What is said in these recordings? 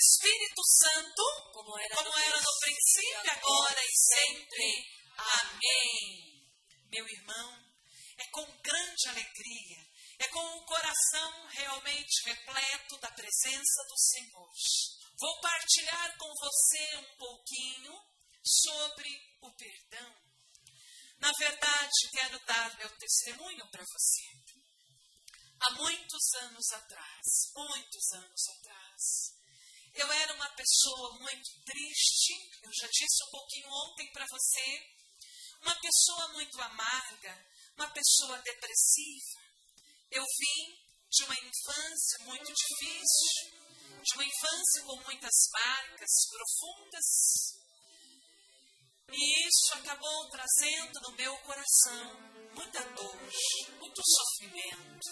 Espírito Santo, como era, como era no princípio, agora e sempre. Amém. Meu irmão, é com grande alegria, é com o coração realmente repleto da presença do Senhor. Vou partilhar com você um pouquinho sobre o perdão. Na verdade, quero dar meu testemunho para você. Há muitos anos atrás, muitos anos atrás, eu era uma pessoa muito triste, eu já disse um pouquinho ontem para você, uma pessoa muito amarga, uma pessoa depressiva. Eu vim de uma infância muito difícil, de uma infância com muitas marcas profundas, e isso acabou trazendo no meu coração muita dor, muito sofrimento.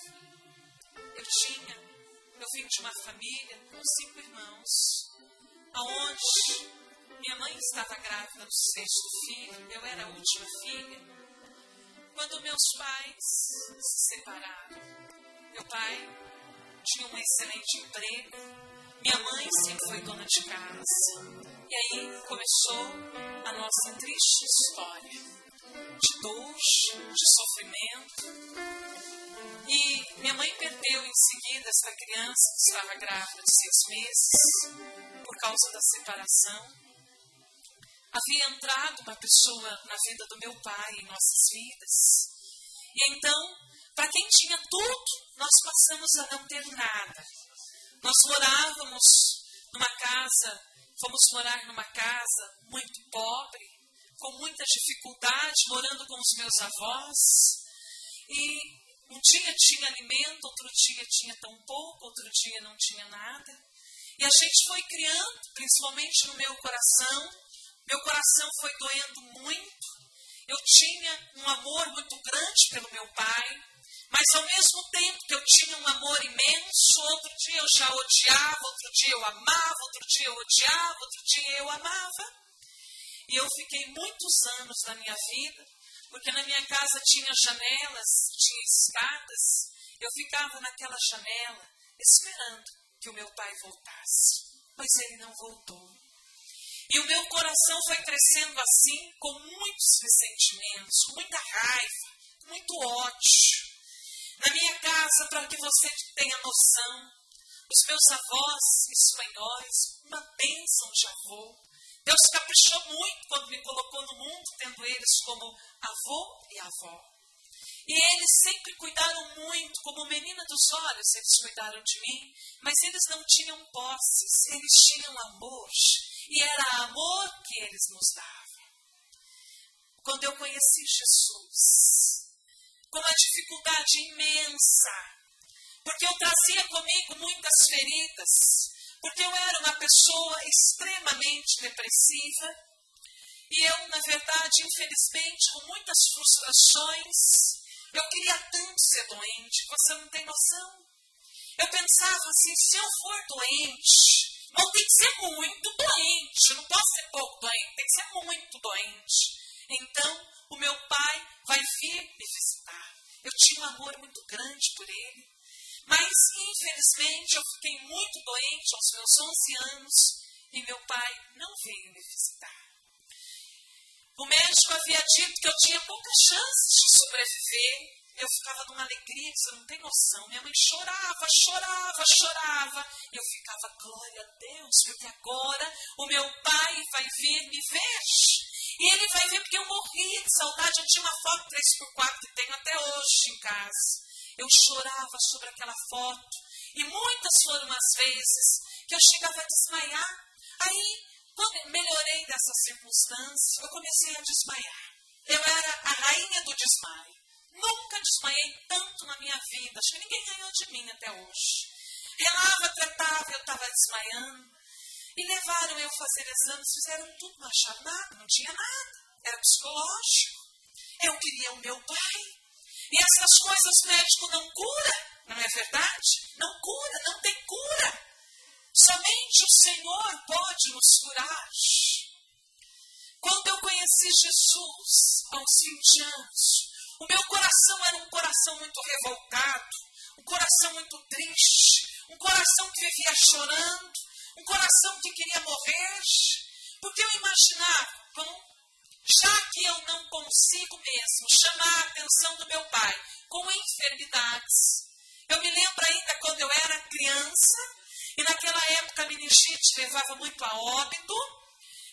Eu tinha, eu vim de uma família com cinco irmãos, aonde minha mãe estava grávida do sexto filho, eu era a última filha. Quando meus pais se separaram, meu pai tinha um excelente emprego, minha mãe sempre foi dona de casa. E aí começou a nossa triste história de dor, de sofrimento. E minha mãe perdeu em seguida essa criança que estava grávida de seis meses por causa da separação. Havia entrado uma pessoa na vida do meu pai, em nossas vidas. E então, para quem tinha tudo, nós passamos a não ter nada. Nós morávamos numa casa, fomos morar numa casa muito pobre, com muita dificuldade, morando com os meus avós. E um dia tinha alimento, outro dia tinha tão pouco, outro dia não tinha nada. E a gente foi criando, principalmente no meu coração. Meu coração foi doendo muito. Eu tinha um amor muito grande pelo meu pai. Mas ao mesmo tempo que eu tinha um amor imenso, outro dia eu já odiava, outro dia eu amava, outro dia eu odiava, outro dia eu amava. E eu fiquei muitos anos na minha vida, porque na minha casa tinha janelas, tinha escadas, eu ficava naquela janela esperando que o meu pai voltasse. Mas ele não voltou. E o meu coração foi crescendo assim, com muitos ressentimentos, muita raiva, muito ódio. Na minha casa, para que você tenha noção, os meus avós espanhóis, uma bênção de avô. Deus caprichou muito quando me colocou no mundo, tendo eles como avô e avó. E eles sempre cuidaram muito, como menina dos olhos, eles cuidaram de mim, mas eles não tinham posses, eles tinham amor, e era amor que eles nos davam. Quando eu conheci Jesus, com uma dificuldade imensa, porque eu trazia comigo muitas feridas, porque eu era uma pessoa extremamente depressiva e eu, na verdade, infelizmente, com muitas frustrações, eu queria tanto ser doente, você não tem noção. Eu pensava assim, se eu for doente, não tem que ser muito doente, não posso ser pouco doente, tem que ser muito doente. Então, o meu pai vai vir me visitar. Eu tinha um amor muito grande por ele. Mas, infelizmente, eu fiquei muito doente aos meus 11 anos e meu pai não veio me visitar. O médico havia dito que eu tinha poucas chances de sobreviver. Eu ficava numa alegria que você não tem noção. Minha mãe chorava, chorava, chorava. Eu ficava, glória a Deus, porque agora o meu pai vai vir me ver. E ele vai ver porque eu morria de saudade. Eu tinha uma foto 3x4 que tenho até hoje em casa. Eu chorava sobre aquela foto. E muitas foram as vezes que eu chegava a desmaiar. Aí, quando melhorei dessa circunstância, eu comecei a desmaiar. Eu era a rainha do desmaio. Nunca desmaiei tanto na minha vida. Acho que ninguém ganhou de mim até hoje. Relava, tratava, eu estava desmaiando. E levaram eu fazer exames, fizeram tudo, não acharam nada, não tinha nada. Era psicológico. Eu queria o meu pai. E essas coisas o médico não cura, não é verdade? Não cura, não tem cura. Somente o Senhor pode nos curar. Quando eu conheci Jesus, aos 20 anos, o meu coração era um coração muito revoltado, um coração muito triste, um coração que vivia chorando, um coração que queria morrer, porque eu imaginava, bom, já que eu não consigo mesmo chamar a atenção do meu pai com enfermidades, eu me lembro ainda quando eu era criança, e naquela época a meningite levava muito a óbito,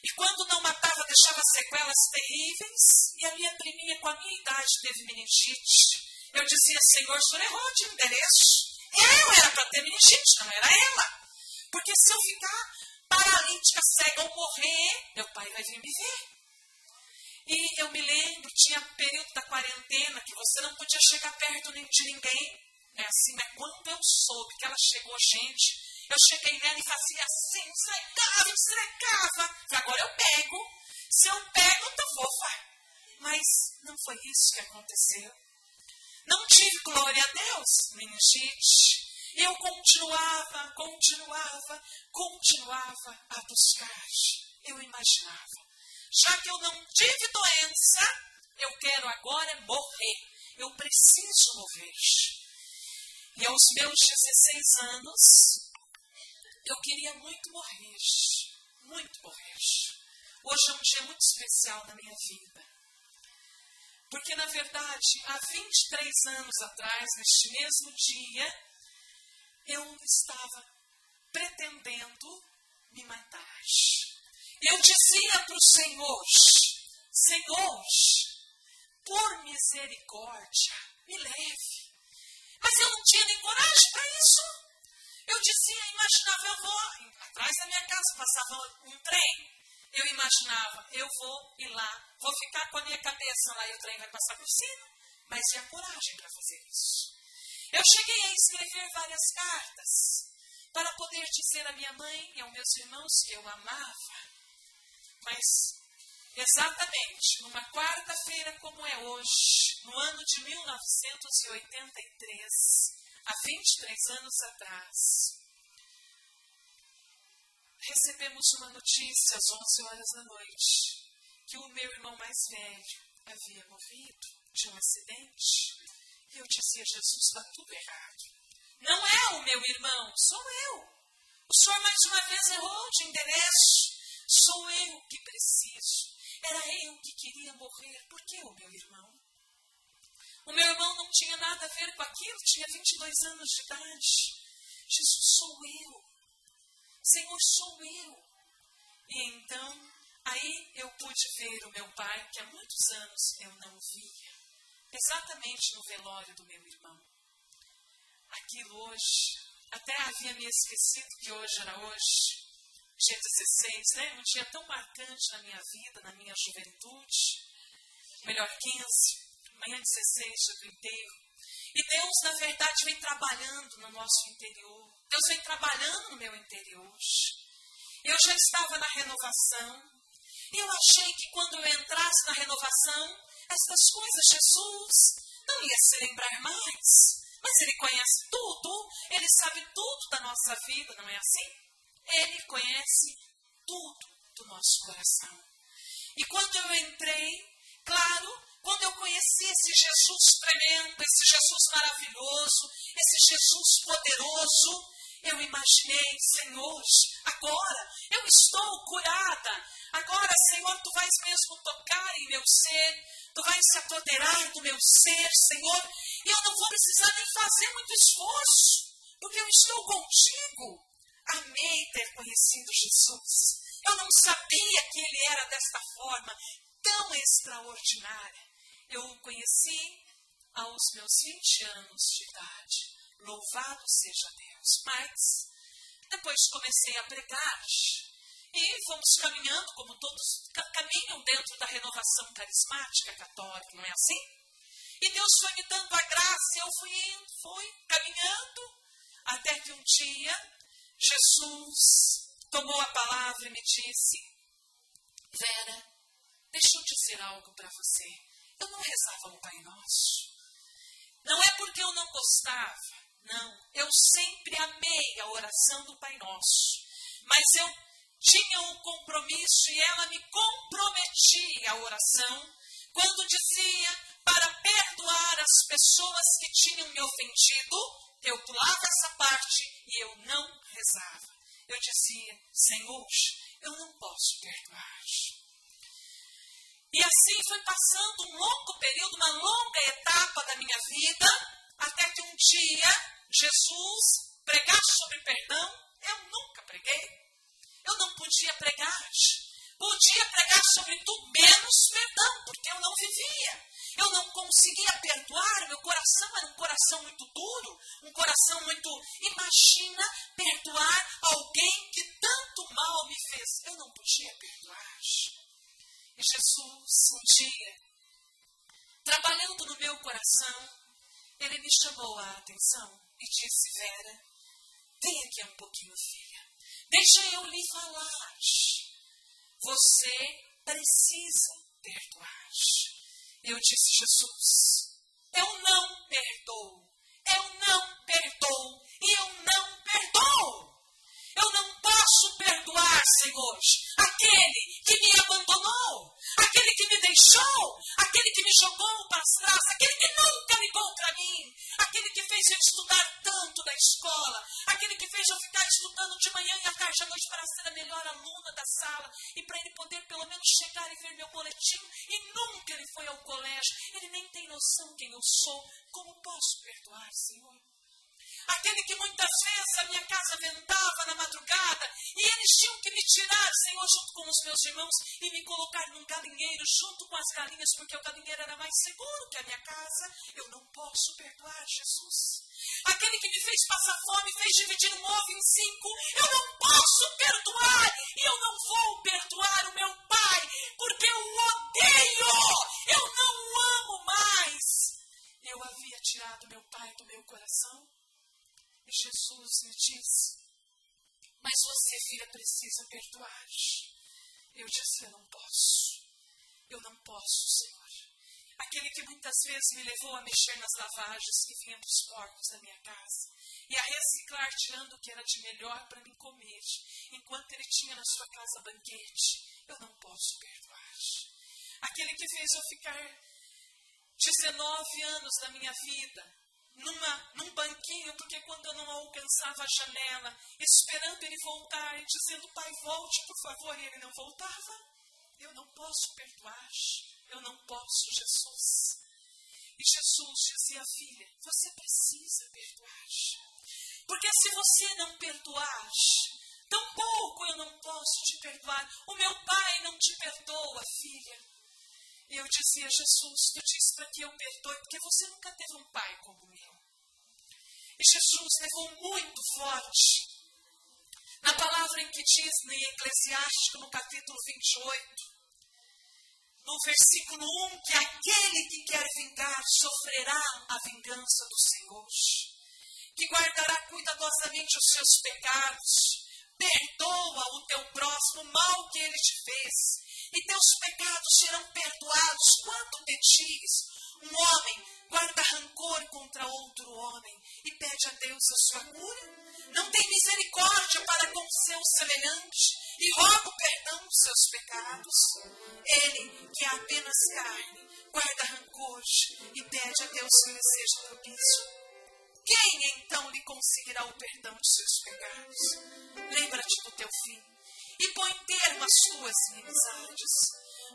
e quando não matava, deixava sequelas terríveis, e a minha priminha, com a minha idade, teve meningite. Eu dizia, Senhor, o senhor errou de endereço. Eu era para ter meningite, não era ela. Porque se eu ficar paralítica, cega ou morrer, meu pai vai vir me ver. E eu me lembro, tinha período da quarentena que você não podia chegar perto de ninguém. É assim, mas quando eu soube que ela chegou, gente, eu cheguei nela e fazia assim, esfregava, esfregava. Agora eu pego. Se eu pego, então vou, vai. Mas não foi isso que aconteceu. Não tive glória a Deus, meningite. Eu continuava, continuava, continuava a buscar. Eu imaginava. Já que eu não tive doença, eu quero agora morrer. Eu preciso morrer. E aos meus 16 anos, eu queria muito morrer. Muito morrer. Hoje é um dia muito especial na minha vida. Porque, na verdade, há 23 anos atrás, neste mesmo dia, eu estava pretendendo me matar. Eu dizia para o Senhor: Senhor, por misericórdia, me leve. Mas eu não tinha nem coragem para isso. Eu dizia, imaginava, eu vou. Atrás da minha casa passava um trem. Eu imaginava, eu vou ir lá, vou ficar com a minha cabeça lá e o trem vai passar por cima. Mas tinha coragem para fazer isso. Eu cheguei a escrever várias cartas para poder dizer à minha mãe e aos meus irmãos que eu amava. Mas, exatamente, numa quarta-feira como é hoje, no ano de 1983, há 23 anos atrás, recebemos uma notícia às 11 horas da noite que o meu irmão mais velho havia morrido de um acidente. E eu dizia, Jesus, está tudo errado. Não é o meu irmão, sou eu. O senhor mais uma vez errou de endereço. Sou eu que preciso. Era eu que queria morrer. Por que o meu irmão? O meu irmão não tinha nada a ver com aquilo, tinha 22 anos de idade. Jesus, sou eu. Senhor, sou eu. E então, aí eu pude ver o meu pai, que há muitos anos eu não via exatamente no velório do meu irmão. Aquilo hoje, até havia me esquecido que hoje era hoje, 16, né? Um dia tão marcante na minha vida, na minha juventude. Melhor 15, manhã 16, dia do enterro. E Deus, na verdade, vem trabalhando no nosso interior. Deus vem trabalhando no meu interior. Eu já estava na renovação. E eu achei que quando eu entrasse na renovação, estas coisas Jesus não ia se lembrar mais. Mas Ele conhece tudo, Ele sabe tudo da nossa vida, não é assim? Ele conhece tudo do nosso coração. E quando eu entrei, claro, quando eu conheci esse Jesus tremendo, esse Jesus maravilhoso, esse Jesus poderoso, eu imaginei, Senhor, agora eu estou curada. Agora, Senhor, tu vais mesmo tocar em meu ser, tu vais se apoderar do meu ser, Senhor, e eu não vou precisar nem fazer muito esforço, porque eu estou contigo. Amei ter conhecido Jesus. Eu não sabia que ele era desta forma, tão extraordinária. Eu o conheci aos meus 20 anos de idade. Louvado seja Deus. Mas depois comecei a pregar e fomos caminhando, como todos caminham dentro da renovação carismática católica, não é assim? E Deus foi me dando a graça, eu fui indo, fui caminhando, até que um dia Jesus tomou a palavra e me disse: Vera, deixa eu dizer algo para você. Eu não rezava o Pai Nosso. Não é porque eu não gostava, não, eu sempre amei a oração do Pai Nosso, mas eu tinha um compromisso e ela me comprometia a oração quando dizia para perdoar as pessoas que tinham me ofendido, eu pulava essa parte e eu não rezava. eu dizia: Senhor, eu não posso perdoar. E assim foi passando um longo período, uma longa etapa da minha vida, até que um dia Jesus pregar sobre perdão. Eu nunca preguei. Eu não podia pregar. Podia pregar sobre tudo menos perdão, porque eu não vivia. Eu não conseguia perdoar, meu coração era um coração muito duro, um coração muito. Imagina perdoar alguém que tanto mal me fez. Eu não podia perdoar. E Jesus, um dia, trabalhando no meu coração, ele me chamou a atenção e disse: Vera, vem aqui um pouquinho, filha. Deixa eu lhe falar. Você precisa perdoar. Eu disse, Jesus, eu não perdoo. Eu não perdoo. E eu não perdoo. Eu não posso perdoar, Senhor, aquele que me abandonou, aquele que me deixou, aquele que me jogou para trás, aquele que nunca ligou para mim, aquele que fez eu estudar tanto na escola, aquele que fez eu ficar estudando de manhã e à tarde à noite para ser a melhor aluna da sala e para ele poder pelo menos chegar e ver meu boletim e nunca ele foi ao colégio. Ele nem tem noção quem eu sou. Como posso perdoar, Senhor? Aquele que muitas vezes a minha casa ventava na madrugada e eles tinham que me tirar, Senhor, junto com os meus irmãos e me colocar num galinheiro junto com as galinhas, porque o galinheiro era mais seguro que a minha casa. Eu não posso perdoar, Jesus. Aquele que me fez passar fome, fez dividir um ovo em cinco, eu não posso perdoar e eu não vou perdoar o meu pai, porque eu odeio, eu não amo mais. Eu havia tirado meu pai do meu coração e Jesus me disse: Mas você, filha, precisa perdoar. Eu disse: Eu não posso. Eu não posso, Senhor. Aquele que muitas vezes me levou a mexer nas lavagens que vinham dos porcos da minha casa e a reciclar tirando o que era de melhor para mim comer, enquanto ele tinha na sua casa banquete, eu não posso perdoar. Aquele que fez eu ficar 19 anos da minha vida numa, num banquinho, porque quando eu não alcançava a janela, esperando ele voltar e dizendo, pai, volte, por favor, e ele não voltava, eu não posso perdoar, eu não posso, Jesus. E Jesus dizia, filha, você precisa perdoar. Porque se você não perdoar, tampouco eu não posso te perdoar. O meu pai não te perdoa, filha. E eu dizia, Jesus, tu disse para que eu perdoe, porque você nunca teve um pai como o meu. E Jesus levou muito forte na palavra em que diz em Eclesiástico, no capítulo 28, no versículo 1, que aquele que quer vingar sofrerá a vingança do Senhor, que guardará cuidadosamente os seus pecados, perdoa o teu próximo mal que ele te fez e teus pecados serão perdoados quando pedires. Um homem guarda rancor contra outro homem e pede a Deus a sua cura. Não tem misericórdia para com seu semelhante e roga o perdão dos seus pecados. Ele, que é apenas carne, guarda rancor e pede a Deus que lhe seja propício. Quem então lhe conseguirá o perdão de seus pecados? Lembra-te do teu filho e põe termo às tuas inimizades.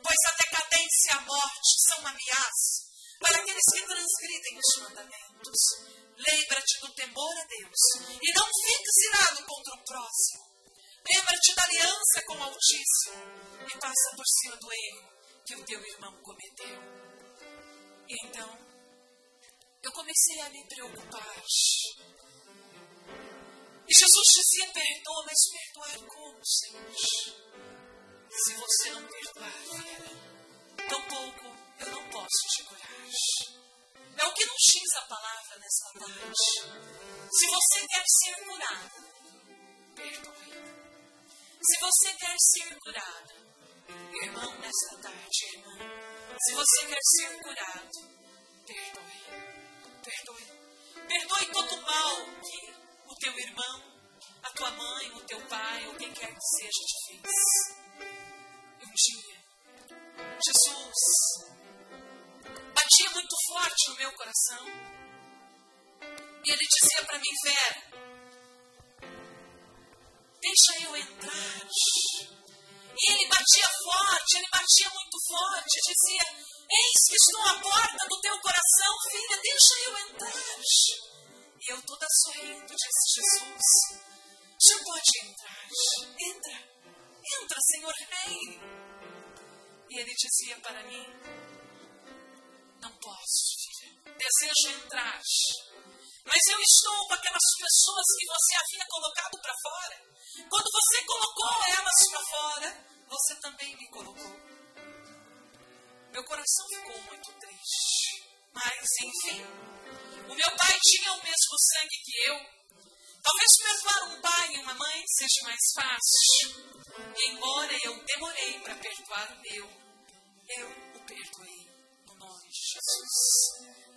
Pois a decadência e a morte são ameaças para aqueles que transgridem os mandamentos. Lembra-te do temor a Deus e não fiques irado contra o próximo. Lembra-te da aliança com o Altíssimo e passa por cima do erro que o teu irmão cometeu. E então, eu comecei a me preocupar e Jesus dizia: perdoa, mas perdoar como, Senhor? Se você não perdoar, filha, tampouco eu não posso te curar. É o que nos diz a palavra nesta tarde. Se você quer ser curado, perdoe. Se você quer ser curado, irmão, nesta tarde, irmã, se você quer ser curado, perdoe. Perdoe. Perdoe todo mal que o teu irmão, a tua mãe, o teu pai, ou quem quer que seja, te fez. Um dia, Jesus batia muito forte no meu coração. E ele dizia para mim, Vera, deixa eu entrar. E ele batia forte, ele batia muito forte, dizia: Eis que estou à porta do teu coração, filha, deixa eu entrar. Eu toda sorrindo disse: Jesus, já pode entrar, entra, entra, Senhor Rei. E ele dizia para mim: Não posso, filha, desejo entrar, mas eu estou com aquelas pessoas que você havia colocado para fora. Quando você colocou elas para fora, você também me colocou. Meu coração ficou muito triste. Mas, enfim, o meu pai tinha o mesmo sangue que eu. Talvez perdoar um pai e uma mãe seja mais fácil. Embora eu demorei para perdoar o meu, eu o perdoei no nome de Jesus.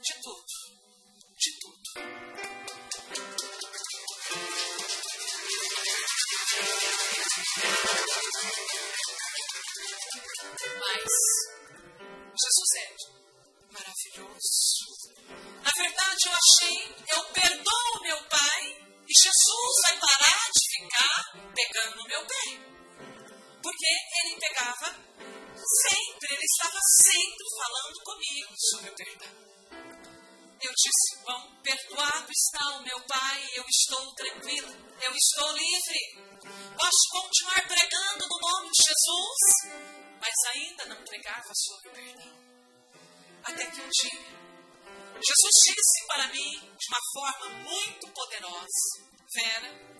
De tudo, de tudo. Mas Jesus é maravilhoso. Na verdade, eu achei, eu perdoo meu pai e Jesus vai parar de ficar pegando no meu pé. Porque ele pegava sempre, ele estava sempre falando comigo sobre o perdão. Eu disse, bom, perdoado está o meu pai, eu estou tranquilo, eu estou livre. Posso continuar pregando no nome de Jesus? mas ainda não pregava sobre o perdão. Até que um dia, Jesus disse para mim de uma forma muito poderosa: Vera,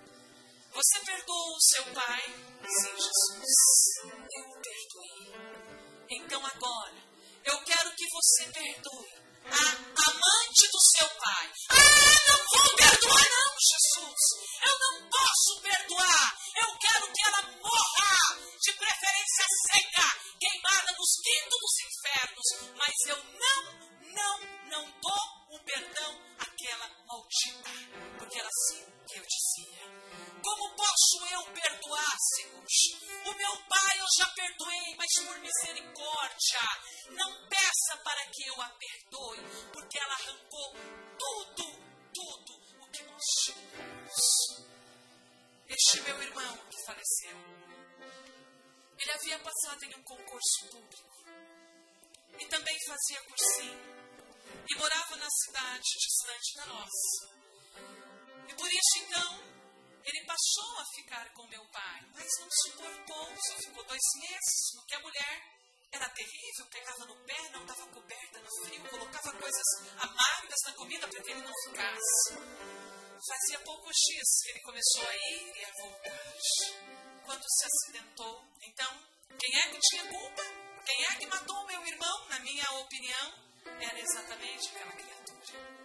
você perdoou o seu pai? Sim, Jesus, eu o perdoei. Então agora, eu quero que você perdoe a amante do seu pai. Ah, não vou perdoar, não, Jesus. Eu não posso perdoar. Eu quero que ela morra, de preferência seca, queimada nos quintos dos infernos. Mas eu não, não, não dou o perdão àquela maldita. Porque ela sim que eu dizia. Como posso eu perdoar, Senhor? O meu pai eu já perdoei, mas por misericórdia. Peça para que eu a perdoe, porque ela arrancou tudo, tudo o que nós tínhamos. Este meu irmão que faleceu, ele havia passado em um concurso público e também fazia cursinho e morava na cidade distante da nossa. E por isso então ele passou a ficar com meu pai, mas não suportou, só ficou dois meses, porque a mulher era terrível, pegava no pé, não dava coberta no frio, colocava coisas amargas na comida para que ele não ficasse. Fazia poucos dias que ele começou a ir e a voltar. Quando se acidentou, então, quem é que tinha culpa? Quem é que matou meu irmão? Na minha opinião, era exatamente aquela criatura.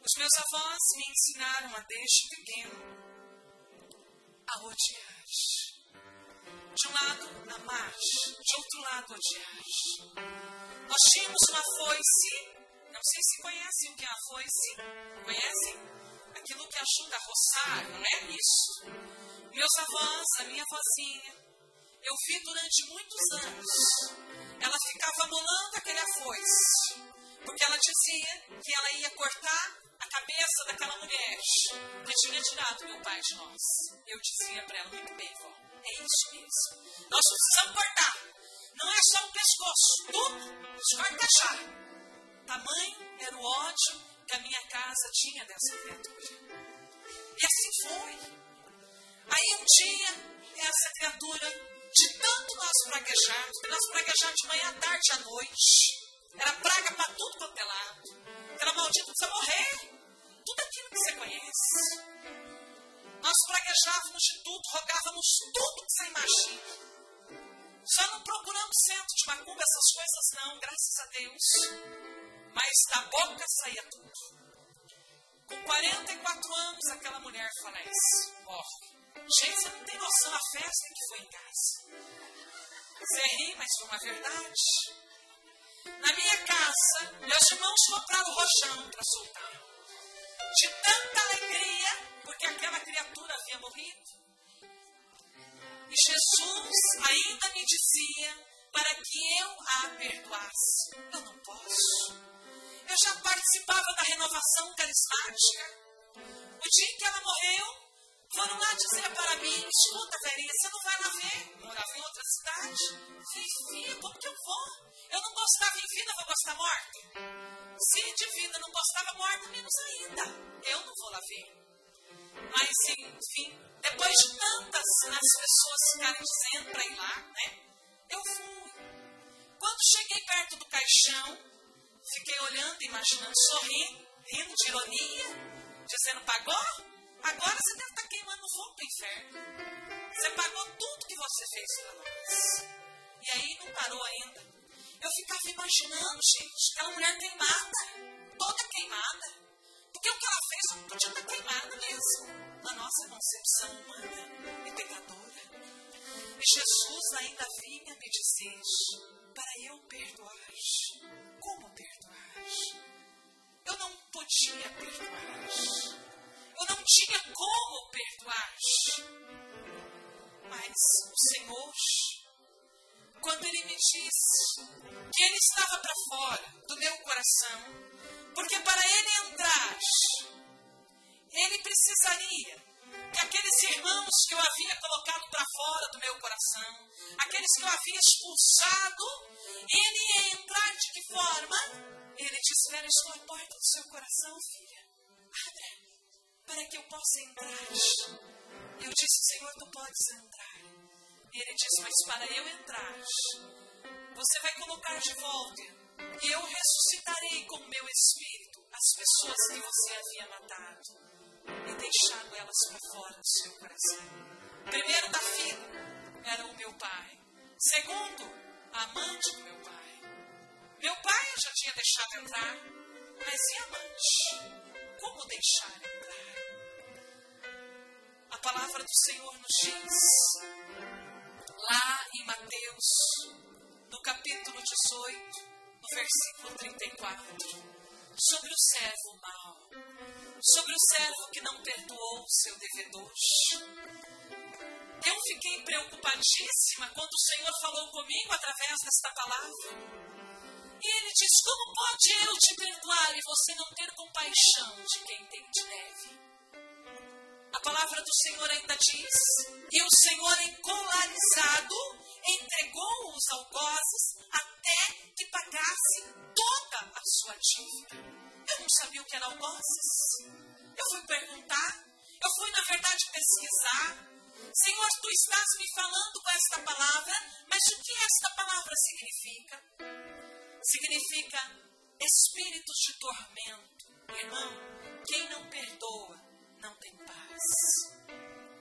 Os meus avós me ensinaram a desde pequeno a odiar. De um lado, amar. De outro lado, odiar. Nós tínhamos uma foice. Não sei se conhecem o que é a foice. Conhecem? Aquilo que ajuda a roçar, não é isso? Meus avós, a minha vozinha, eu vi durante muitos anos. Ela ficava molando aquele foice. Porque ela dizia que ela ia cortar a cabeça daquela mulher que tinha tirado meu pai de nós. Eu dizia para ela muito bem, vó, é isso mesmo. Nós precisamos cortar. Não é só o pescoço, tudo corta já. Tamanho era o ódio que a minha casa tinha dessa criatura. E assim foi. Aí um dia, essa criatura, de tanto nós praguejarmos, nós praguejamos de manhã, à tarde, à noite, era praga para tudo quanto é lado. Aquela maldita precisa morrer. Tudo aquilo que você conhece. Nós praguejávamos de tudo, rogávamos tudo que você imagina. Só não procuramos centro de macumba, essas coisas não, graças a Deus. Mas da boca saía tudo. Com 44 anos, aquela mulher falece, morre. Gente, você não tem noção a festa que foi em casa. Você ri, mas foi uma verdade. Na minha casa, meus irmãos compraram roxão para soltar. De tanta alegria, porque aquela criatura havia morrido. E Jesus ainda me dizia para que eu a perdoasse. Eu não posso. Eu já participava da renovação carismática. O dia em que ela morreu, foram lá dizer para mim: escuta, velhinha, você não vai lá ver? Morava em outra cidade. Falei, como que eu vou? Eu não gostava em vida, vou gostar morta? Se de vida não gostava morta, menos ainda. Eu não vou lá ver. Mas, enfim, depois de tantas as pessoas ficarem dizendo para ir lá, né? Eu fui. Quando cheguei perto do caixão, fiquei olhando, imaginando, sorrindo, rindo de ironia, dizendo: pagou? Agora você deve estar tá queimando fogo do inferno. Você pagou tudo que você fez para nós. E aí não parou ainda. Eu ficava imaginando, gente, aquela mulher queimada, toda queimada. Porque o que ela fez podia estar queimado mesmo. Na nossa concepção humana e pecadora. E Jesus ainda vinha me dizer para eu perdoar. Como perdoar? Eu não podia perdoar. Eu não tinha como perdoar. Mas o Senhor, quando Ele me disse que Ele estava para fora do meu coração, porque para Ele entrar, Ele precisaria que aqueles irmãos que eu havia colocado para fora do meu coração, aqueles que eu havia expulsado, ele ia entrar de que forma? Ele disse: Vera, estou à porta do seu coração, filha. Abre para que eu possa entrar. Eu disse, Senhor, tu podes entrar. E ele disse, mas para eu entrar, você vai colocar de volta e eu ressuscitarei com o meu espírito as pessoas que você havia matado e deixado elas para fora do seu coração. Primeiro da fila era o meu pai. Segundo, a amante do meu pai. Meu pai eu já tinha deixado entrar, mas e a amante? Como deixar entrar? A palavra do Senhor nos diz, lá em Mateus, no capítulo 18, no versículo 34, sobre o servo mau, sobre o servo que não perdoou o seu devedor. Eu fiquei preocupadíssima quando o Senhor falou comigo através desta palavra. E ele diz: Como pode eu te perdoar e você não ter compaixão de quem tem te deve? Palavra do Senhor ainda diz: E o Senhor, encolarizado, entregou os algozes até que pagasse toda a sua dívida. Eu não sabia o que era algozes. Eu fui perguntar, eu fui, na verdade, pesquisar. Senhor, tu estás me falando com esta palavra, mas o que esta palavra significa? Significa espíritos de tormento. Irmão, quem não perdoa não tem paz.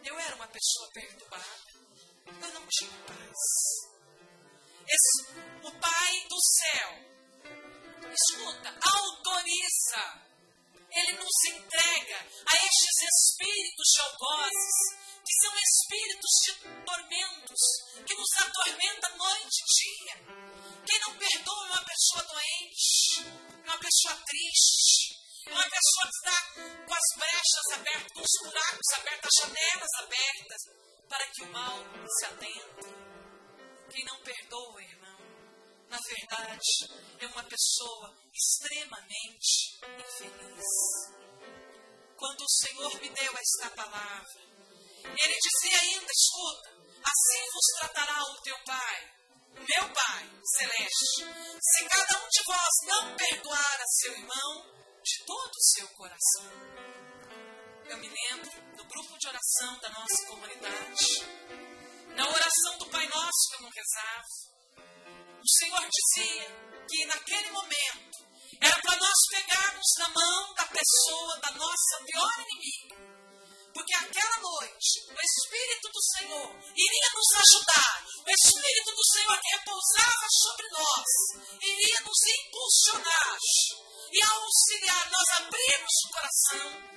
Eu era uma pessoa perturbada. Eu não tinha paz. Esse, o Pai do céu, escuta, autoriza. Ele nos entrega a estes espíritos de algozes, que são espíritos de tormentos, que nos atormentam noite e dia. Quem não perdoa é uma pessoa doente, uma pessoa triste, uma pessoa que está com as brechas abertas, com os buracos abertos, as janelas abertas, para que o mal se adentre. Quem não perdoa, irmão, na verdade, é uma pessoa extremamente infeliz. Quando o Senhor me deu esta palavra, ele dizia ainda: escuta, assim vos tratará o teu Pai, meu Pai celeste. Se cada um de vós não perdoar a seu irmão, de todo o seu coração. Eu me lembro do grupo de oração da nossa comunidade, na oração do Pai Nosso que eu não rezava. O Senhor dizia que naquele momento era para nós pegarmos na mão da pessoa, da nossa pior inimiga. Porque aquela noite o Espírito do Senhor iria nos ajudar, o Espírito do Senhor que repousava sobre nós iria nos impulsionar e a auxiliar nós abrirmos o coração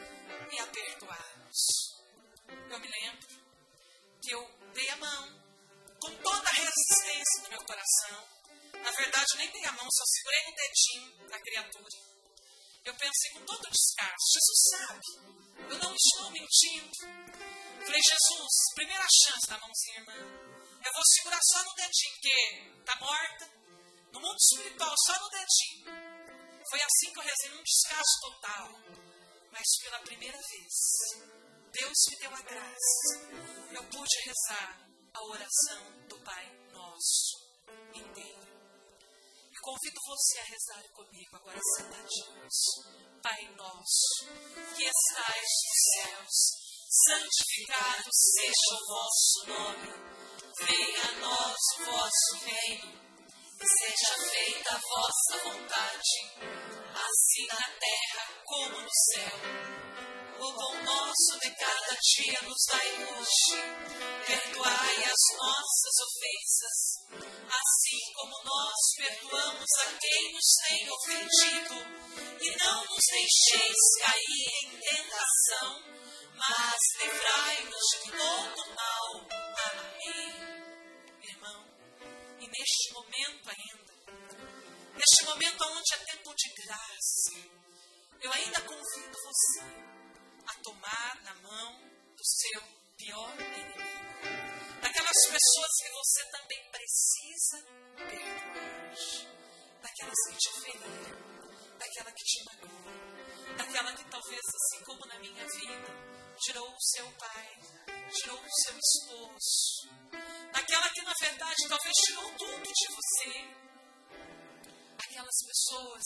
e a perdoarmos. Eu me lembro que eu dei a mão com toda a resistência do meu coração. Na verdade, nem dei a mão, só segurei no dedinho da criatura. Eu pensei com todo descaso: Jesus sabe, eu não estou mentindo. Falei, Jesus, primeira chance da mãozinha, irmã. Eu vou segurar só no dedinho, porque está morta. No mundo espiritual, só no dedinho. Foi assim que eu rezei num descaso total. Mas pela primeira vez, Deus me deu a graça. Eu pude rezar a oração do Pai Nosso convido você a rezar comigo agora sentadinhos. Pai Nosso, que estais nos céus, santificado seja o vosso nome. Venha a nós o vosso reino. Seja feita a vossa vontade, assim na terra como no céu. Pão nosso de cada dia nos dai hoje. Perdoai as nossas ofensas, assim como nós perdoamos a quem nos tem ofendido. E não nos deixeis cair em tentação, mas livrai-nos de todo mal. Amém. Irmão, e neste momento ainda, neste momento onde é tempo de graça, eu ainda convido você a tomar na mão do seu pior inimigo. Daquelas pessoas que você também precisa perdoar. Daquelas que te feriram. Daquela que te magoou. Daquela que talvez, assim como na minha vida, tirou o seu pai, tirou o seu esposo. Daquela que, na verdade, talvez tirou tudo de você. Aquelas pessoas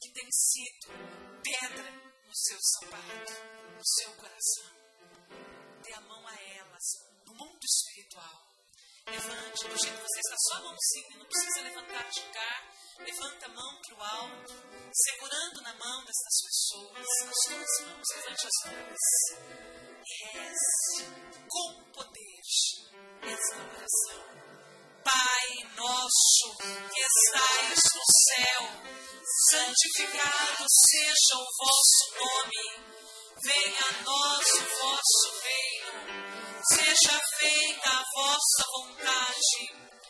que têm sido pedra no seu sapato no seu coração. Dê a mão a elas no mundo espiritual. Levante do jeito que você está, só a mãozinha, não precisa levantar de cá. Levanta a mão para o alto, segurando na mão dessas pessoas, as duas mãos, levante as. E reze com poder esta oração. Pai nosso que estais no céu, santificado seja o vosso nome venha a nós o vosso reino, seja feita a vossa vontade,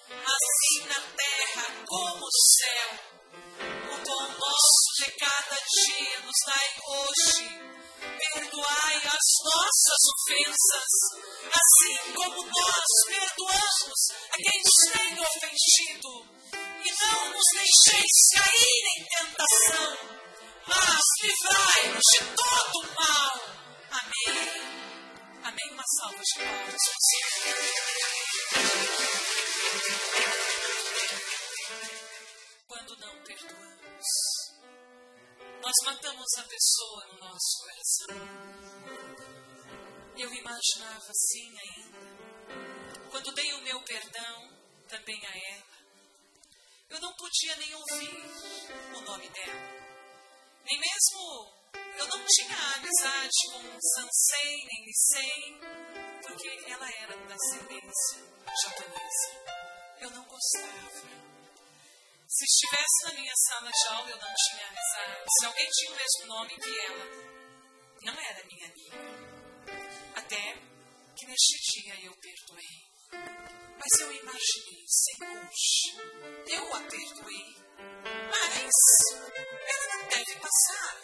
assim na terra como no céu. O pão nosso de cada dia nos dai hoje. Perdoai as nossas ofensas, assim como nós perdoamos a quem nos tem ofendido. E não nos deixeis cair em tentação mas livrai-nos de todo o mal. Amém. Amém. Uma salva de palmas. Nós matamos a pessoa no nosso coração. Eu imaginava assim ainda. Quando dei o meu perdão também a ela, eu não podia nem ouvir o nome dela. Nem mesmo eu não tinha amizade com Sansei nem Nisei, porque ela era da ascendência japonesa. Eu não gostava. Se estivesse na minha sala de aula, eu não tinha amizade. Se alguém tinha o mesmo nome que ela, não era minha amiga. Até que neste dia eu perdoei. Mas eu imaginei, Senhor, eu a perdoei, mas ela não deve passar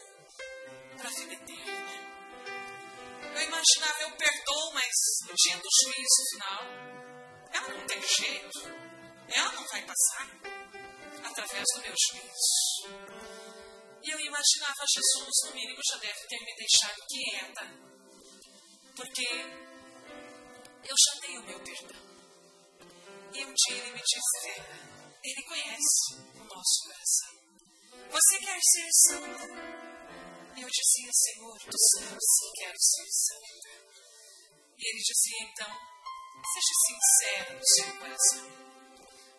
para a vida eterna. Eu imaginava, eu perdoo, mas no dia do juízo final, ela não tem jeito. Ela não vai passar através do meu juízo. E eu imaginava, Jesus, no mínimo, já deve ter me deixado quieta. Porque eu já dei o meu perdão. E um dia ele me disse: Ele conhece o nosso coração. Você quer ser santa? E eu dizia, Senhor do céu, sim, quero ser santa. E ele dizia, então, seja sincero no seu coração.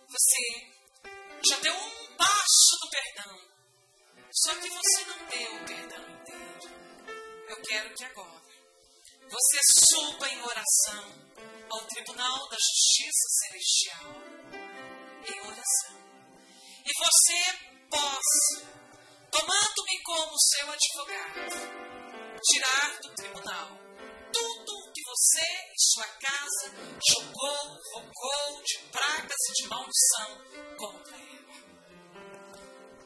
Você já deu um passo do perdão, só que você não deu o perdão inteiro. Eu quero que agora você suba em oração ao Tribunal da Justiça Celestial em oração. E você possa, tomando-me como seu advogado, tirar do tribunal você e sua casa jogou, rogou de pragas e de maldição contra ela.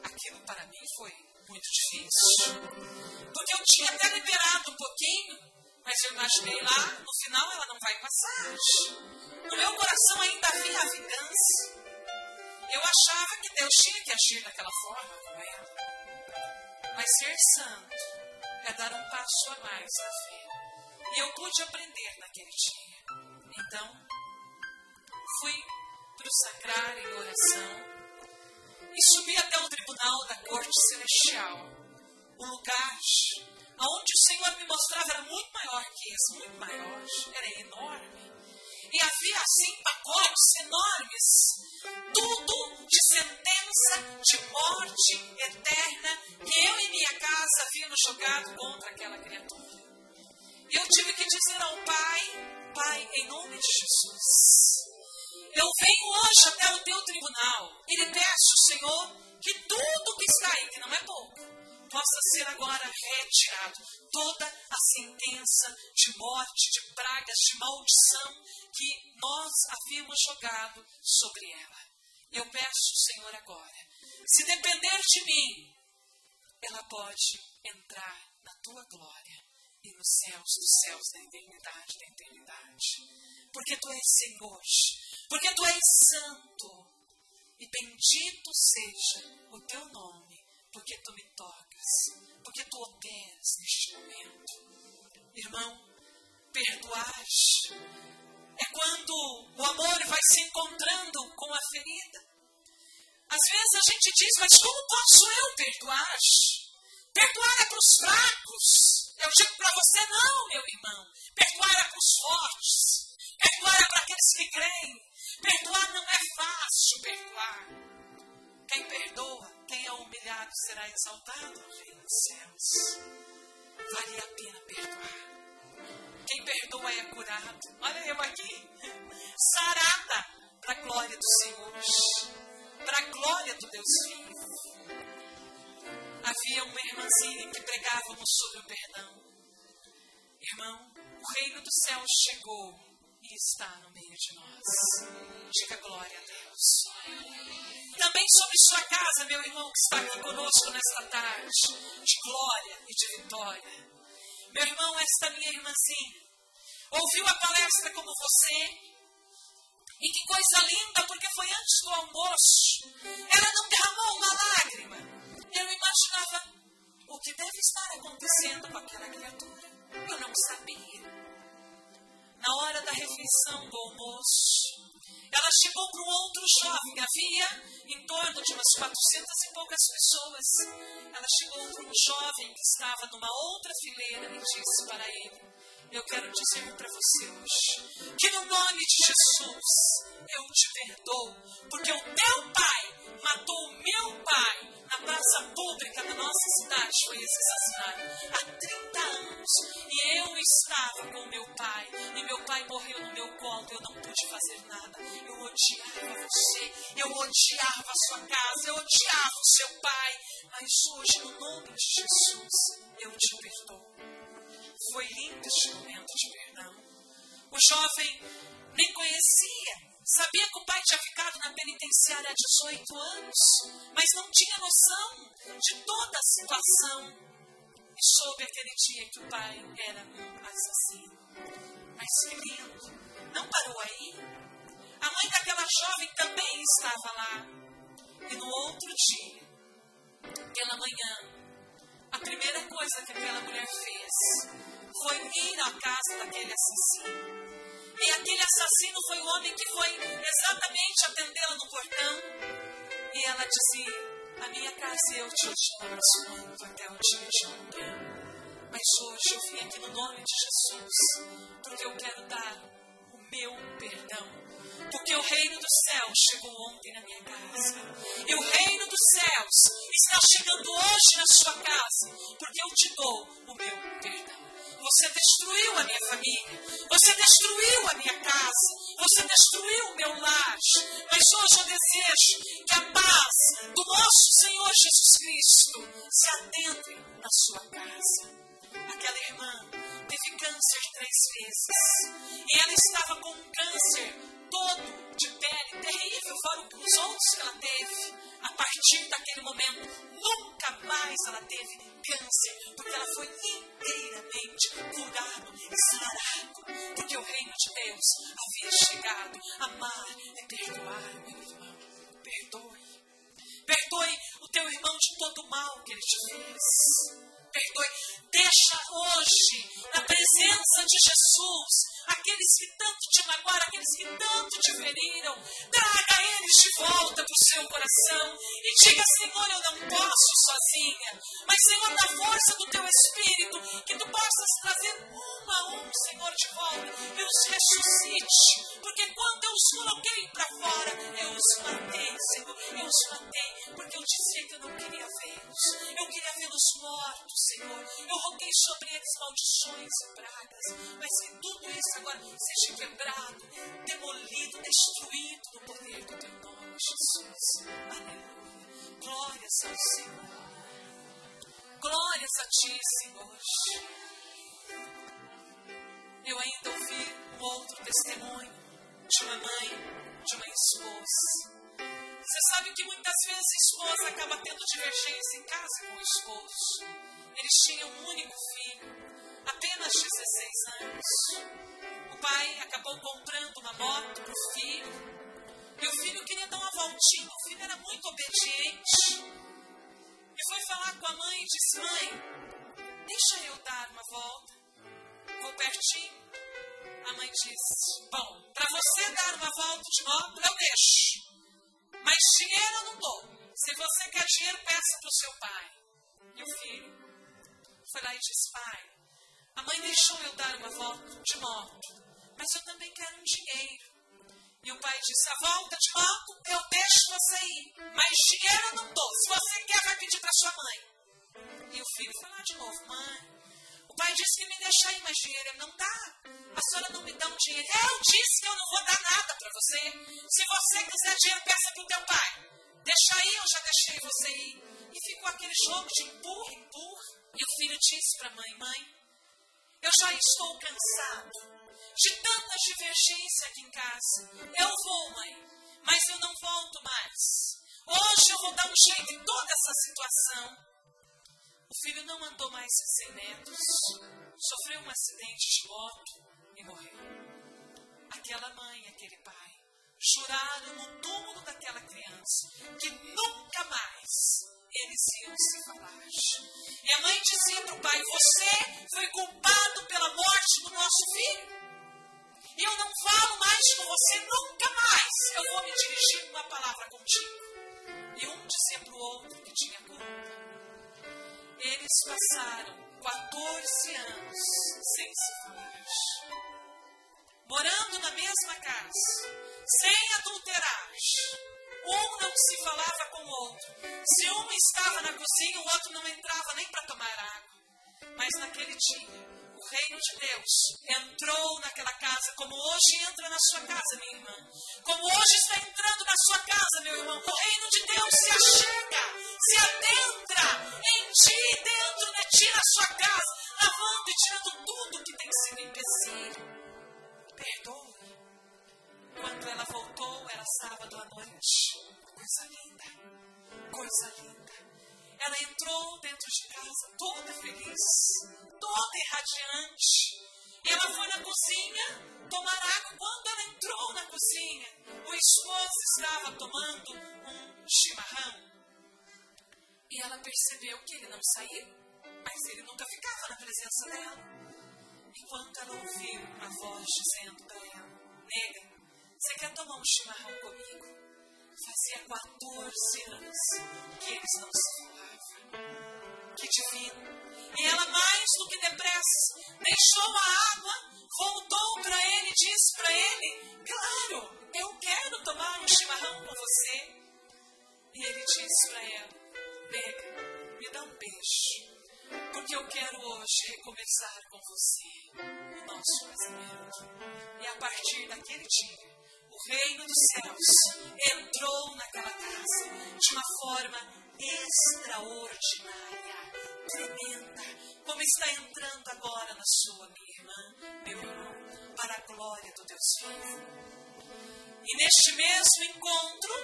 Aquilo para mim foi muito difícil, porque eu tinha até liberado um pouquinho mas eu imaginei lá, no final ela não vai passar. No meu coração ainda havia a vingança. Eu achava que Deus tinha que agir daquela forma com ela. Mas ser santo é dar um passo a mais na fé. E eu pude aprender naquele dia. Então, fui para o sacrário em oração e subi até o tribunal da corte celestial, o lugar onde o Senhor me mostrava era muito maior que esse, muito maior, era enorme. E havia assim pacotes enormes, tudo de sentença de morte eterna que eu e minha casa havíamos jogado contra aquela criatura. Eu tive que dizer ao Pai, Pai, em nome de Jesus, eu venho hoje até o teu tribunal e lhe peço, Senhor, que tudo que está aí, que não é pouco, possa ser agora retirado. Toda a sentença de morte, de pragas, de maldição que nós havíamos jogado sobre ela. Eu peço, Senhor, agora, se depender de mim, ela pode entrar na tua glória e nos céus dos céus da eternidade, da eternidade. Porque tu és Senhor, porque tu és santo. E bendito seja o teu nome, porque tu me tocas, porque tu operas neste momento. Irmão, perdoar é quando o amor vai se encontrando com a ferida. Às vezes a gente diz, mas como posso eu perdoar? Perdoar é para os fracos. Eu digo para você, não, meu irmão. Perdoar é para os fortes. Perdoar é para aqueles que creem. Perdoar não é fácil, perdoar. Quem perdoa, quem é humilhado será exaltado ao reino dos céus. Vale a pena perdoar. Quem perdoa é curado. Olha eu aqui. Sarada para a glória do Senhor. Para a glória do Deus vivo. Havia uma irmãzinha que pregávamos sobre o perdão. Irmão, o reino dos céus chegou e está no meio de nós. Diga glória a Deus. Também sobre sua casa, meu irmão que está aqui conosco nesta tarde, de glória e de vitória. Meu irmão, esta minha irmãzinha, ouviu a palestra como você, e que coisa linda, porque foi antes do almoço. Ela não derramou uma lágrima. Eu imaginava o que deve estar acontecendo com aquela criatura. Eu não sabia na hora da refeição do almoço, ela chegou para um outro jovem. Havia em torno de umas 400 e poucas pessoas. Ela chegou para um jovem que estava numa outra fileira e disse para ele: Eu quero dizer para você hoje que no nome de Jesus eu te perdoo, porque o teu pai matou o meu pai na praça pública da nossa cidade foi assassinado há 30 anos. E eu estava com meu pai. E meu pai morreu no meu colo. Eu não pude fazer nada. Eu odiava você. Eu odiava a sua casa. Eu odiava o seu pai. Mas hoje, no nome de Jesus, eu te perdoo. Foi lindo este momento de perdão. O jovem nem conhecia Sabia que o pai tinha ficado na penitenciária há 18 anos, mas não tinha noção de toda a situação. E soube aquele dia que o pai era um assassino. Mas que lindo! Não parou aí. A mãe daquela jovem também estava lá. E no outro dia, pela manhã, a primeira coisa que aquela mulher fez foi ir à casa daquele assassino e aquele assassino foi o homem que foi exatamente atendê-la no portão. E ela dizia: A minha casa eu te amo muito até o dia de ontem. Mas hoje eu vim aqui no nome de Jesus, porque eu quero dar o meu perdão. Porque o reino dos céus chegou ontem na minha casa. E o reino dos céus está chegando hoje na sua casa. Porque eu te dou o meu perdão. Você destruiu a minha família. Você destruiu a minha casa. Você destruiu o meu lar. Mas hoje eu desejo que a paz do nosso Senhor Jesus Cristo se adentre na sua casa. Aquela irmã teve câncer três vezes. E ela estava com um câncer todo de pele terrível, fora os outros que ela teve. A partir daquele momento, nunca mais ela teve câncer, porque ela foi inteiramente curada e sarada. Porque o reino de Deus havia chegado. Amar é perdoar, meu irmão. Perdoe. Perdoe teu irmão de todo o mal que ele te fez. Perdoe. Deixa hoje, na presença de Jesus, aqueles que tanto te magoaram, aqueles que tanto te feriram, traga eles de volta para o seu coração e diga: Senhor, eu não posso sozinha, mas Senhor, na força do teu Espírito, que tu possas trazer um a um, Senhor, de volta e os ressuscite, porque quando eu os coloquei para fora, eu os matei, Senhor, eu os matei, porque eu dizia eu não queria vê-los, eu queria vê-los mortos, Senhor, eu roguei sobre eles maldições e pragas, mas que tudo isso agora seja quebrado, demolido, destruído no poder do teu nome, Jesus. Aleluia. Glórias ao Senhor. Glórias a ti, Senhor. Eu ainda ouvi um outro testemunho de uma mãe, de uma esposa. Você sabe que muitas vezes a esposa acaba tendo divergência em casa com o esposo. Eles tinham um único filho, apenas 16 anos. O pai acabou comprando uma moto para o filho. E o filho queria dar uma voltinha, o filho era muito obediente. E foi falar com a mãe e disse: Mãe, deixa eu dar uma volta. Vou pertinho. A mãe disse: Bom, para você dar uma volta de moto, eu deixo. Mas dinheiro eu não dou. Se você quer dinheiro, peça para o seu pai. E o filho foi lá e disse: Pai, a mãe deixou eu dar uma volta de moto, mas eu também quero um dinheiro. E o pai disse: A volta de moto eu deixo você ir, mas dinheiro eu não dou. Se você quer, vai pedir para sua mãe. E o filho foi lá de novo: Mãe, pai disse que me deixa ir, mas dinheiro não dá. A senhora não me dá um dinheiro. Eu disse que eu não vou dar nada para você. Se você quiser dinheiro, peça para o teu pai. Deixa aí, eu já deixei você ir. E ficou aquele jogo de empurra, empurra. E o filho disse para mãe: Mãe, eu já estou cansado de tanta divergência aqui em casa. Eu vou, mãe, mas eu não volto mais. Hoje eu vou dar um jeito em toda essa situação. O filho não andou mais 100 metros, sofreu um acidente de moto e morreu. Aquela mãe, aquele pai, juraram no túmulo daquela criança que nunca mais eles iam se falar. E a mãe dizia para o pai: Você foi culpado pela morte do nosso filho. Eu não falo mais com você nunca mais. Eu vou me dirigir uma palavra contigo. E um dizia para o outro que tinha culpa. Eles passaram 14 anos sem se falar. Morando na mesma casa, sem adulterar. Um não se falava com o outro. Se um estava na cozinha, o outro não entrava nem para tomar água. Mas naquele dia, o reino de Deus entrou naquela casa, como hoje entra na sua casa, minha irmã. Como hoje está entrando na sua casa, meu irmão. O reino de Deus se achega, se adentra em ti, dentro de ti, na sua casa, lavando e tirando tudo que tem sido empecilho. Perdoe. Quando ela voltou, era sábado à noite. Coisa linda, coisa linda. Ela entrou dentro de casa toda feliz, toda irradiante. E ela foi na cozinha tomar água. Quando ela entrou na cozinha, o esposo estava tomando um chimarrão. E ela percebeu que ele não saiu, mas ele nunca ficava na presença dela. Enquanto ela ouviu uma voz dizendo para ela: Nega, você quer tomar um chimarrão comigo? Fazia 14 anos que eles não se falavam. Que divino. E ela, mais do que depressa, deixou a água, voltou para ele e disse para ele: Claro, eu quero tomar um chimarrão com você. E ele disse para ela: Pega, me dá um beijo, porque eu quero hoje recomeçar com você o nosso casamento. E a partir daquele dia, o reino dos céus entrou naquela casa de uma forma extraordinária, tremenda, como está entrando agora na sua, minha irmã, meu irmão, para a glória do Deus vivo. E neste mesmo encontro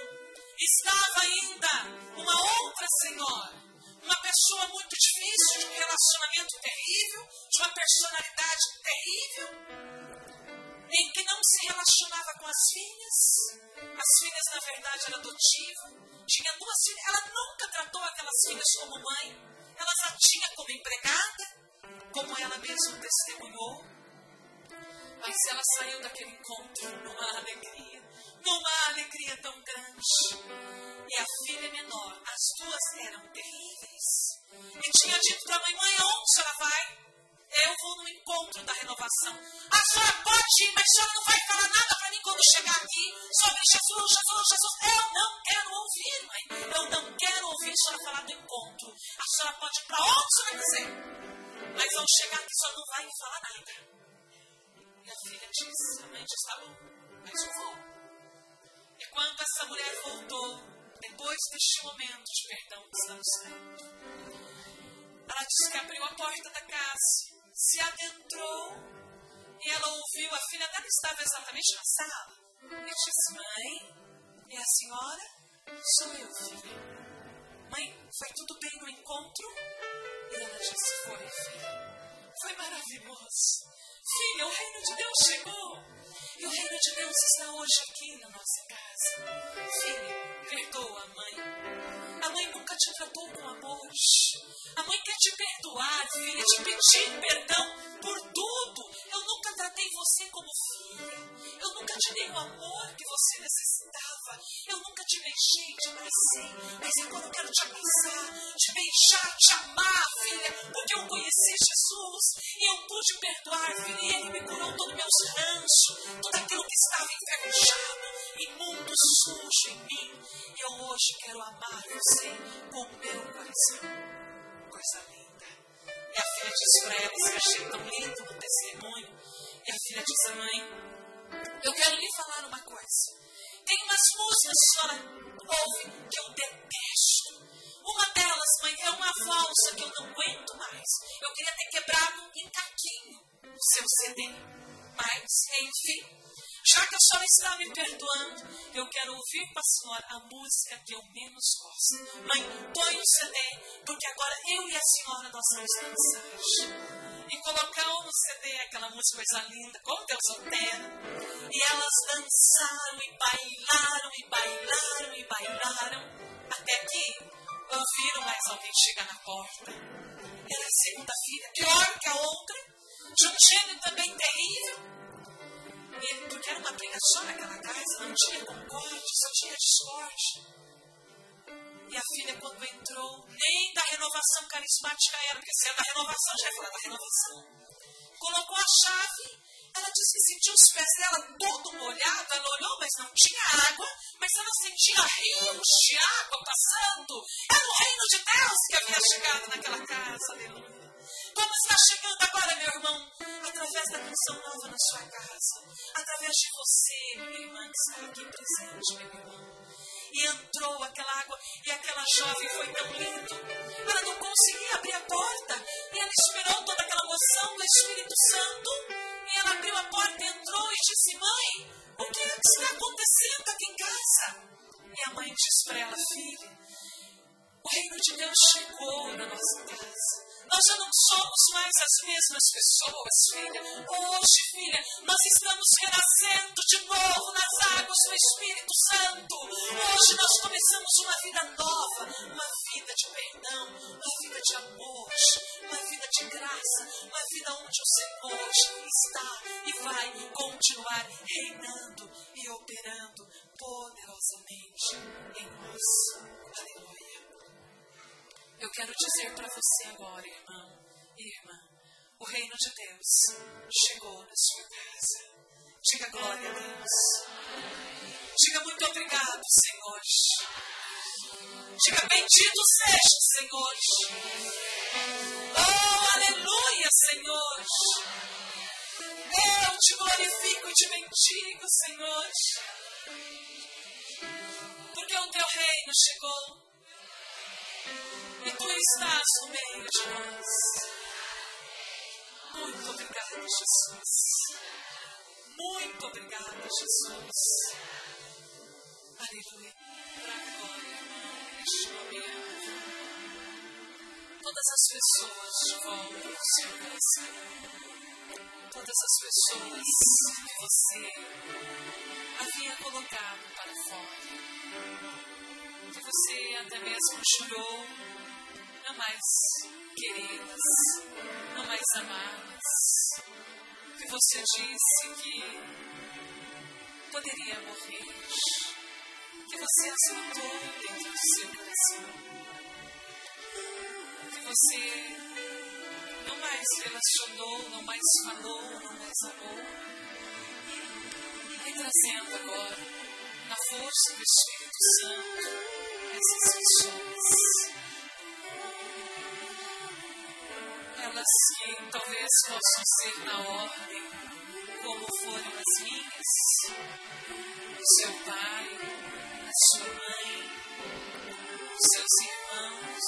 estava ainda uma outra senhora, uma pessoa muito difícil, de um relacionamento terrível, de uma personalidade terrível em que não se relacionava com as filhas. As filhas, na verdade, eram adotivas. Tinha duas filhas. Ela nunca tratou aquelas filhas como mãe. Ela já tinha como empregada, como ela mesma testemunhou. Mas ela saiu daquele encontro numa alegria, numa alegria tão grande. E a filha menor, as duas eram terríveis. E tinha dito para a mãe: mãe, aonde ela vai? Eu vou no encontro da renovação. A senhora pode ir, mas a senhora não vai falar nada para mim quando chegar aqui sobre Jesus, Jesus, Jesus. Eu não quero ouvir, mãe. Eu não quero ouvir a senhora falar do encontro. A senhora pode ir para onde a senhora quiser. Mas ao chegar aqui, a senhora não vai falar nada. E a filha disse, a mãe disse, tá bom, mas eu vou. E quando essa mulher voltou, depois deste momento de perdão que estamos tendo, ela disse que abriu a porta da casa se adentrou e ela ouviu, a filha dela estava exatamente na sala. E disse: Mãe, é a senhora? Sou eu, filha. Mãe, foi tudo bem no encontro? E ela disse: Foi, filha. Foi maravilhoso. Filha, o reino de Deus chegou. E o reino de Deus está hoje aqui na nossa casa. Filha, perdoa a mãe a mãe nunca te tratou com amor. A mãe quer te perdoar, filha, te pedir perdão por tudo. Eu nunca tratei você como filha. Eu nunca te dei o amor que você necessitava. Eu nunca te beijei, te abracei. Mas agora eu quero te abraçar, te beijar, te amar, filha. Porque eu conheci Jesus e eu pude perdoar, filha. E Ele me curou todo o meu ranço, tudo aquilo que estava enferrujado, imundo, sujo em mim. Eu hoje quero amar você com o meu coração. Coisa linda. A filha diz para ela, eu achei tão lindo no testemunho. E a filha diz mãe, eu quero lhe falar uma coisa. Tem umas músicas que a senhora ouve que eu detesto. Uma delas, mãe, é uma valsa que eu não aguento mais. Eu queria ter quebrado em caquinho o seu CD. Mas, enfim, já que a senhora está me perdoando, eu quero ouvir com a senhora a música que eu menos gosto. Mãe, põe o CD, porque agora eu e a senhora nós vamos dançar. E colocou no CD aquela música coisa linda, como Deus altera. E elas dançaram e bailaram e bailaram e bailaram. Até que ouviram mais alguém chegar na porta. Era segunda filha, pior que a outra, de um gênio também terrível porque era uma briga só naquela casa, não tinha concórdia, só tinha discórdia. E a filha, quando entrou, nem da renovação carismática era, porque se era da renovação, já ia falar da renovação. Colocou a chave, ela disse que sentiu os pés dela todo molhado. Ela olhou, mas não tinha água, mas ela sentia rios de água passando. Era o reino de Deus que havia chegado naquela casa, aleluia. Como está chegando agora, meu irmão? Através da canção nova na sua casa. Através de você, minha irmã, que está aqui presente, meu irmão. E entrou aquela água, e aquela jovem foi tão linda. Ela não conseguia abrir a porta. E ela esperou toda aquela moção do Espírito Santo. E ela abriu a porta, entrou e disse: Mãe, o que está acontecendo aqui em casa? E a mãe disse para ela: Filha, o reino de Deus chegou na nossa casa. Nós já não somos mais as mesmas pessoas, filha. Hoje, filha, nós estamos renascendo de novo nas águas do Espírito Santo. Hoje nós começamos uma vida nova, uma vida de perdão, uma vida de amor, uma vida de graça, uma vida onde o Senhor está e vai continuar reinando e operando poderosamente em nós. Aleluia. Eu quero dizer para você agora, irmão e irmã, o reino de Deus chegou na sua casa. Diga glória a Deus. Diga muito obrigado, Senhor. Diga bendito seja Senhor. Oh, aleluia, Senhor. Eu te glorifico e te bendigo, Senhor. Porque o teu reino chegou. Estás no meio de nós. Muito obrigada, Jesus. Muito obrigada, Jesus. Aleluia. Para glória, neste momento. Todas as pessoas de volta ao seu coração. Todas as pessoas que você tenha colocado para fora. Que você até mesmo chorou, mais queridas, não mais amadas. Que você disse que poderia morrer. Que você aceitou dentro do seu coração. Que você não mais relacionou, não mais falou, não mais amou trazendo agora, na força do Espírito Santo, essas pessoas. Que talvez possam ser na ordem, como foram as minhas, o seu pai, a sua mãe, os seus irmãos,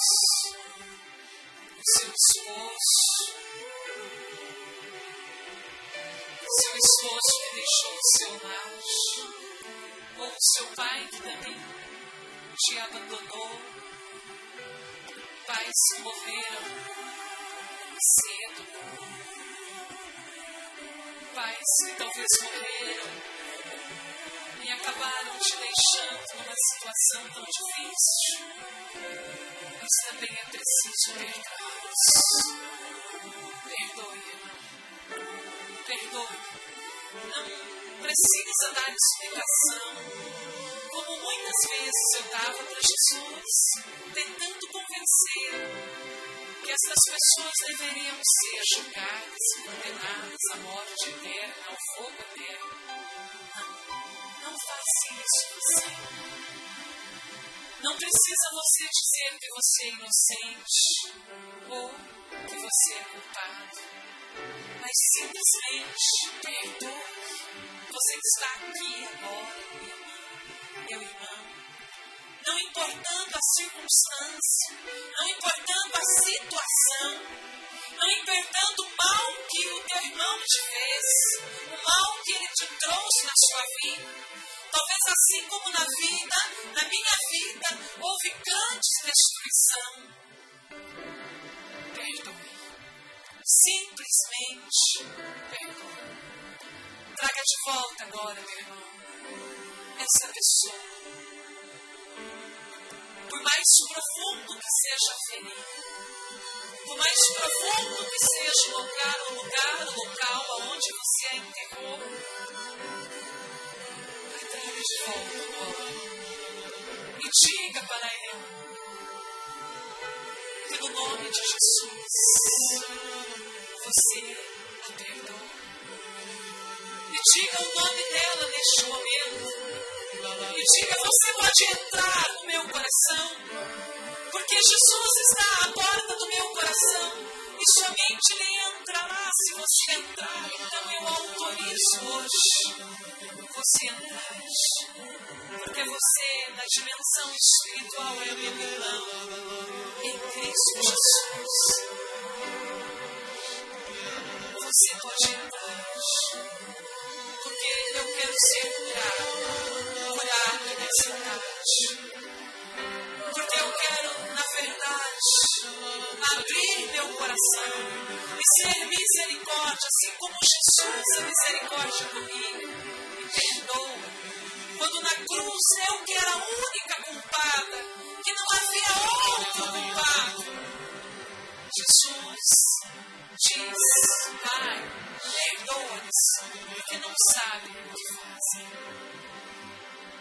o seu esposo, seu esposo que deixou o seu lar, ou seu pai que também te abandonou, pais que morreram cedo, pais que talvez morreram e acabaram te deixando numa situação tão difícil, mas também é preciso perdoá-los. Perdoe, perdoe. Não precisa dar explicação. Como muitas vezes eu dava para Jesus, tentando convencer que essas pessoas deveriam ser julgadas e condenadas à morte eterna, ao fogo eterno. Não, não faça isso você. Não precisa você dizer que você é inocente ou que você é culpado mas simplesmente perdoe. Você está aqui agora, importando a circunstância, não importando a situação, não importando o mal que o teu irmão te fez, o mal que ele te trouxe na sua vida. Talvez assim como na vida, na minha vida, houve grande destruição. Perdoe simplesmente perdoa. Traga de volta agora, meu irmão, essa pessoa. Mais profundo que seja a ferida, por mais profundo que seja o lugar, o lugar, o local aonde você a enterrou, traga de volta agora. E diga para ele que no nome de Jesus você a perdoa. E diga o nome dela neste momento. E diga: Você pode entrar no meu coração. Porque Jesus está à porta do meu coração. E somente Ele entrará se você entrar. Então eu autorizo hoje você entrar. Porque você, na dimensão espiritual, é meu irmão. Em Cristo Jesus você pode entrar. Porque eu quero ser tarde. Porque eu quero, na verdade, abrir meu coração e ser misericórdia, assim como Jesus é misericórdia comigo. Me perdoa. Quando na cruz eu que era a única culpada, que não havia outro culpado. Jesus diz, Pai, perdoa-nos, porque não sabem o que fazem.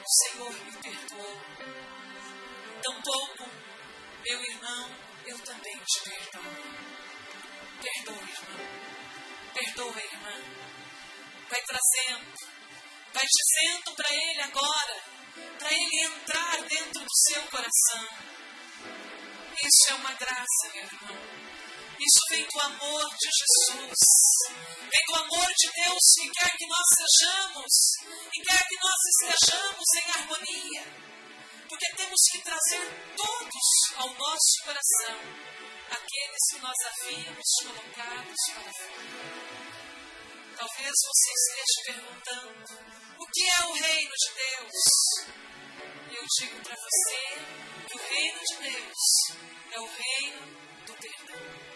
O Senhor me perdoou. Tampouco, meu irmão, eu também te perdoo. Perdoa, irmão. Perdoa, irmã. Vai trazendo, vai dizendo para Ele agora, para Ele entrar dentro do seu coração. Isso é uma graça, meu irmão. Isso vem do amor de Jesus. Vem do amor de Deus que quer que nós sejamos e quer que nós estejamos em harmonia. Porque temos que trazer todos ao nosso coração aqueles que nós havíamos colocados para fora. Talvez você esteja perguntando: o que é o reino de Deus? Eu digo para você que o reino de Deus é o reino do perdão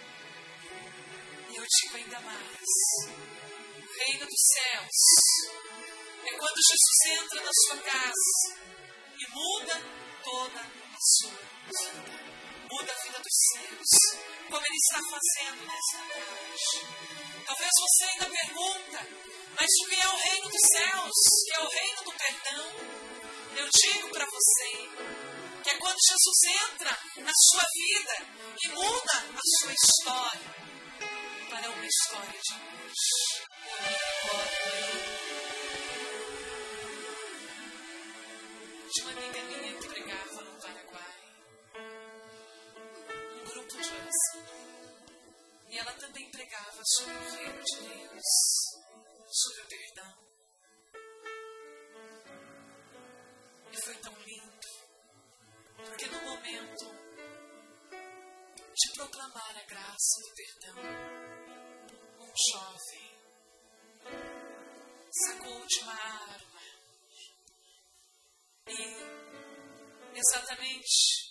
digo ainda mais: o reino dos céus É quando Jesus entra na sua casa e muda toda a sua vida. Muda a vida dos seus, como Ele está fazendo nessa tarde. Talvez você ainda pergunta, mas o que é o reino dos céus? Que é o reino do perdão? Eu digo para você que é quando Jesus entra na sua vida e muda a sua história para uma história de luz. De uma amiga minha que pregava no Paraguai. Um grupo de oração. E ela também pregava sobre o reino de Deus, sobre o perdão. E foi tão lindo, porque no momento de proclamar a graça do perdão, jovem sacou de uma arma e exatamente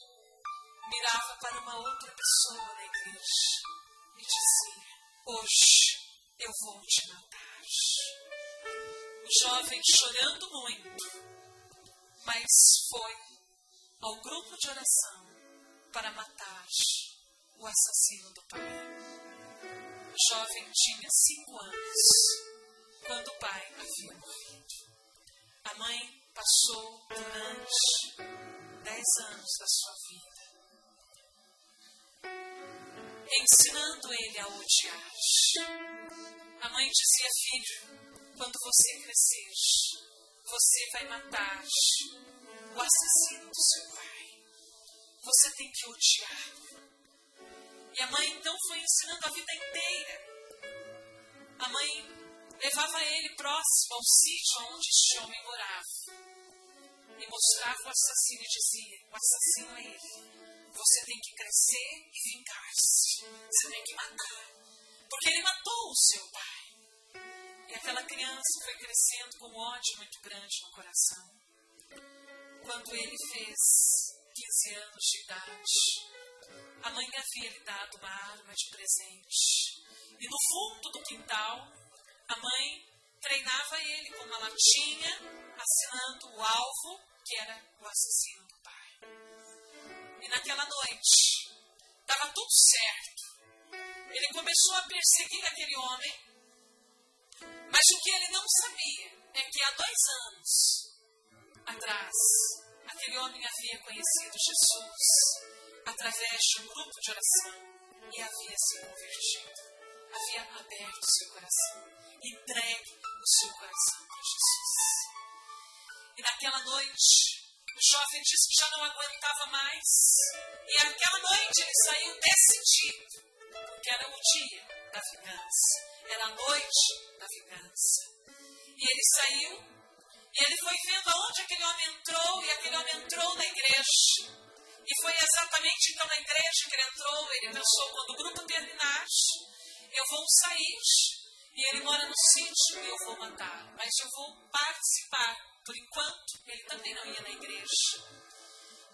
mirava para uma outra pessoa na igreja e dizia: Hoje eu vou te matar. O jovem chorando muito, mas foi ao grupo de oração para matar o assassino do pai. O jovem tinha cinco anos quando o pai havia morrido. A mãe passou durante dez anos da sua vida ensinando ele a odiar. A mãe dizia: Filho, quando você crescer, você vai matar o assassino do seu pai. Você tem que odiar. E a mãe então foi ensinando a vida inteira. A mãe levava ele próximo ao sítio onde este homem morava e mostrava o assassino e dizia: O assassino é ele. Você tem que crescer e vingar-se. Você tem que matar. Porque ele matou o seu pai. E aquela criança foi crescendo com ódio muito grande no coração. Quando ele fez 15 anos de idade, a mãe havia lhe dado uma arma de presente. E no fundo do quintal, a mãe treinava ele com uma latinha, assinando o alvo, que era o assassino do pai. E naquela noite, estava tudo certo. Ele começou a perseguir aquele homem, mas o que ele não sabia é que há dois anos atrás, aquele homem havia conhecido Jesus através de um grupo de oração e havia se convertido. Havia aberto seu coração, entregue o seu coração para Jesus. E naquela noite, o jovem disse que já não aguentava mais. E aquela noite ele saiu decidido, porque era o dia da vingança, era a noite da vingança. E ele saiu e ele foi vendo aonde aquele homem entrou, e aquele homem entrou na igreja. E foi exatamente então na igreja que ele entrou. Ele pensou: quando o grupo terminar, eu vou sair e ele mora no sítio e eu vou matar, mas eu vou participar. Por enquanto, ele também não ia na igreja.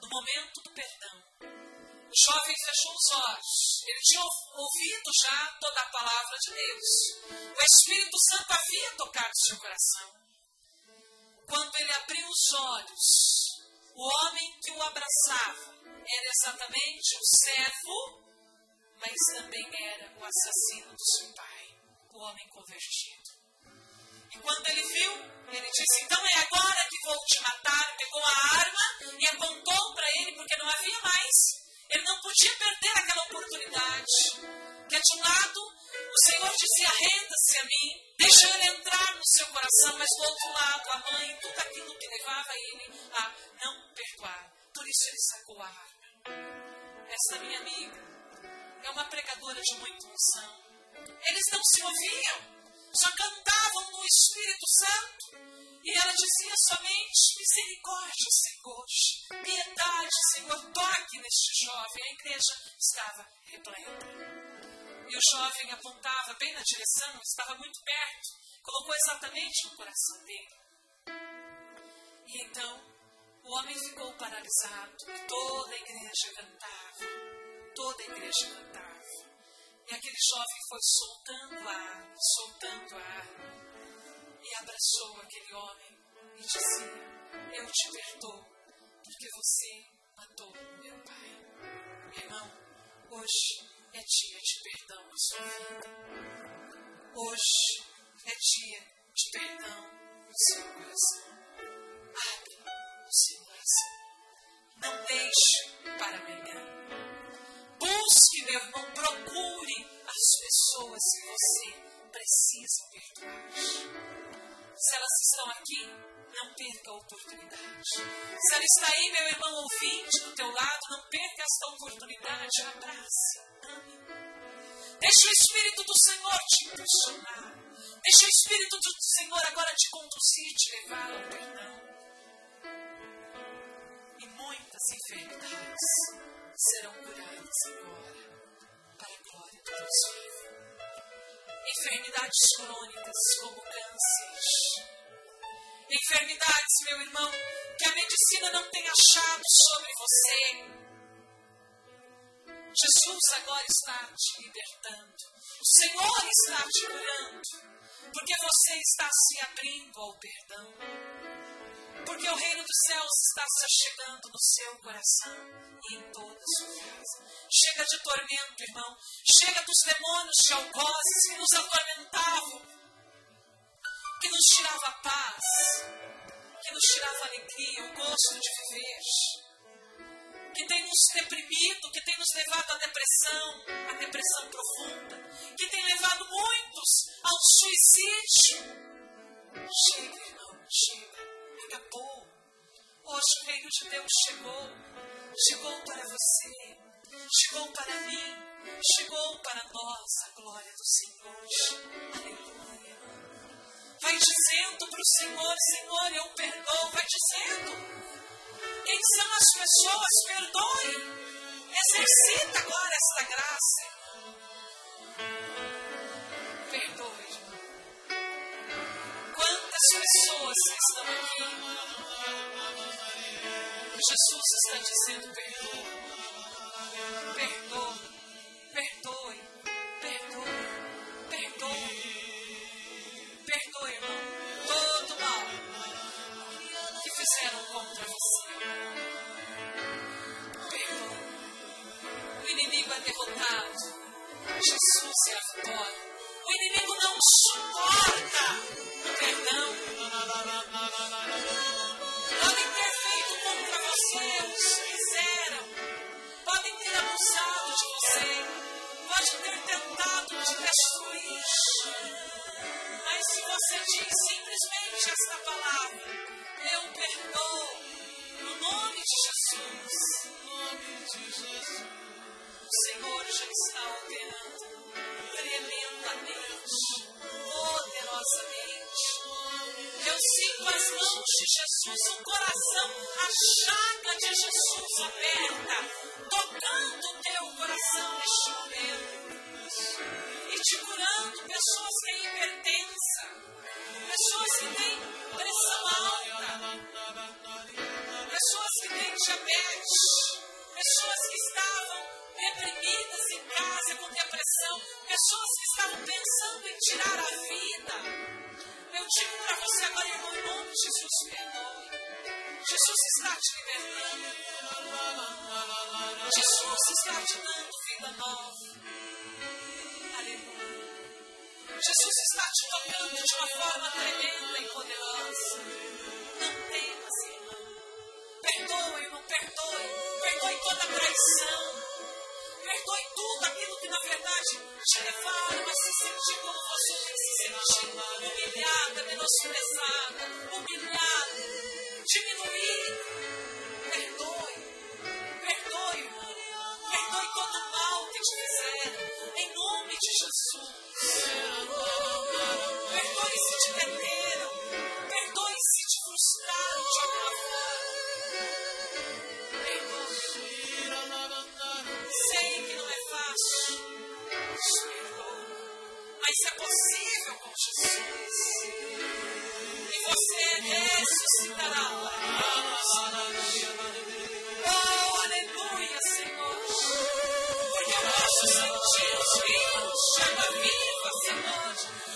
No momento do perdão, o jovem fechou os olhos. Ele tinha ouvido já toda a palavra de Deus. O Espírito Santo havia tocado seu coração. Quando ele abriu os olhos, o homem que o abraçava era exatamente o servo, mas também era o assassino do seu pai o homem convertido. E quando ele viu, ele disse: Então é agora que vou te matar. Pegou a arma e apontou para ele, porque não havia mais. Ele não podia perder aquela oportunidade. Que de um lado, o Senhor dizia: Renda-se a mim, deixa ele entrar no seu coração. Mas do outro lado, a mãe, levava ele a não perdoar. Por isso ele sacou a arma. Essa minha amiga é uma pregadora de muita unção eles não se ouviam, só cantavam no Espírito Santo. E ela dizia somente: Misericórdia, Senhor, piedade, Senhor, toque neste jovem. A igreja estava repleta. E o jovem apontava bem na direção, estava muito perto, colocou exatamente no coração dele. E então o homem ficou paralisado, toda a igreja cantava, toda a igreja cantava. E aquele jovem foi soltando a arma, soltando a arma. e abraçou aquele homem e dizia: Eu te perdoo, porque você matou meu pai. Meu irmão, hoje é dia de perdão na sua vida. Hoje é dia de perdão no seu coração. Coração. Não deixe para amanhã. Busque, meu irmão, procure as pessoas que você precisa perdoar. Se elas estão aqui, não perca a oportunidade. Se ela está aí, meu irmão ouvinte, do teu lado, não perca esta oportunidade. Abrace, ame. Deixe o Espírito do Senhor te impressionar. Deixe o Espírito do Senhor agora te conduzir, te levar ao perdão. Enfermidades serão curadas agora, para a glória do Deus vivo. Enfermidades crônicas como câncer. Enfermidades, meu irmão, que a medicina não tem achado sobre você. Jesus agora está te libertando. O Senhor está te curando. Porque você está se abrindo ao perdão. Porque o reino dos céus está se chegando no seu coração e em toda a sua casa. Chega de tormento, irmão. Chega dos demônios de algozes que nos atormentavam, que nos tirava a paz, que nos tirava a alegria, o gosto de viver que tem nos deprimido, que tem nos levado à depressão, à depressão profunda, que tem levado muitos ao suicídio. Chega, irmão, chega, acabou. Hoje o reino de Deus chegou, chegou para você, chegou para mim, chegou para nós a glória do Senhor. Aleluia. Vai dizendo para o Senhor, Senhor, eu perdoo, vai dizendo. Quem são as pessoas? Perdoe. Exercita agora esta graça. Estão aqui? Jesus está dizendo: perdoe. Perdoe. Perdoe. Perdoe. Perdoe. Perdoe, irmão. Todo mal que fizeram contra você. é derrotado. Jesus é a vitória. O inimigo não suporta o perdão. Podem ter feito contra você o que quiseram. Podem ter abusado de você. Podem ter tentado te destruir. Mas se você diz simplesmente esta palavra, eu perdoo. No nome de Jesus. No nome de Jesus. As mãos de Jesus, o coração, a chaga de Jesus aberta, tocando o teu coração neste momento e te curando pessoas que têm hipertensa, pessoas que têm pressão alta, pessoas que têm diabetes, pessoas que estavam deprimidas em casa com depressão, pessoas que estavam pensando em tirar a vida. Eu digo para você agora, irmão, em nome de Jesus, perdoe. Jesus está te libertando. Jesus está te dando vida nova. Aleluia. Jesus está te tocando de uma forma tremenda e poderosa. Não temas, irmão. Perdoe, irmão, perdoe. Perdoe toda traição. Te levaram a se sentir como você se sentido. Humilhada, menosprezada, humilhada, diminuída. Perdoe. Perdoe. Perdoe todo o mal que te fizeram. Em nome de Jesus. Perdoe se te perderam. Perdoe se te frustraram de Isso é possível com Jesus. E você ressuscitará. Oh, aleluia, Senhor. Porque eu acho sentir os Espírito chama viva, Senhor.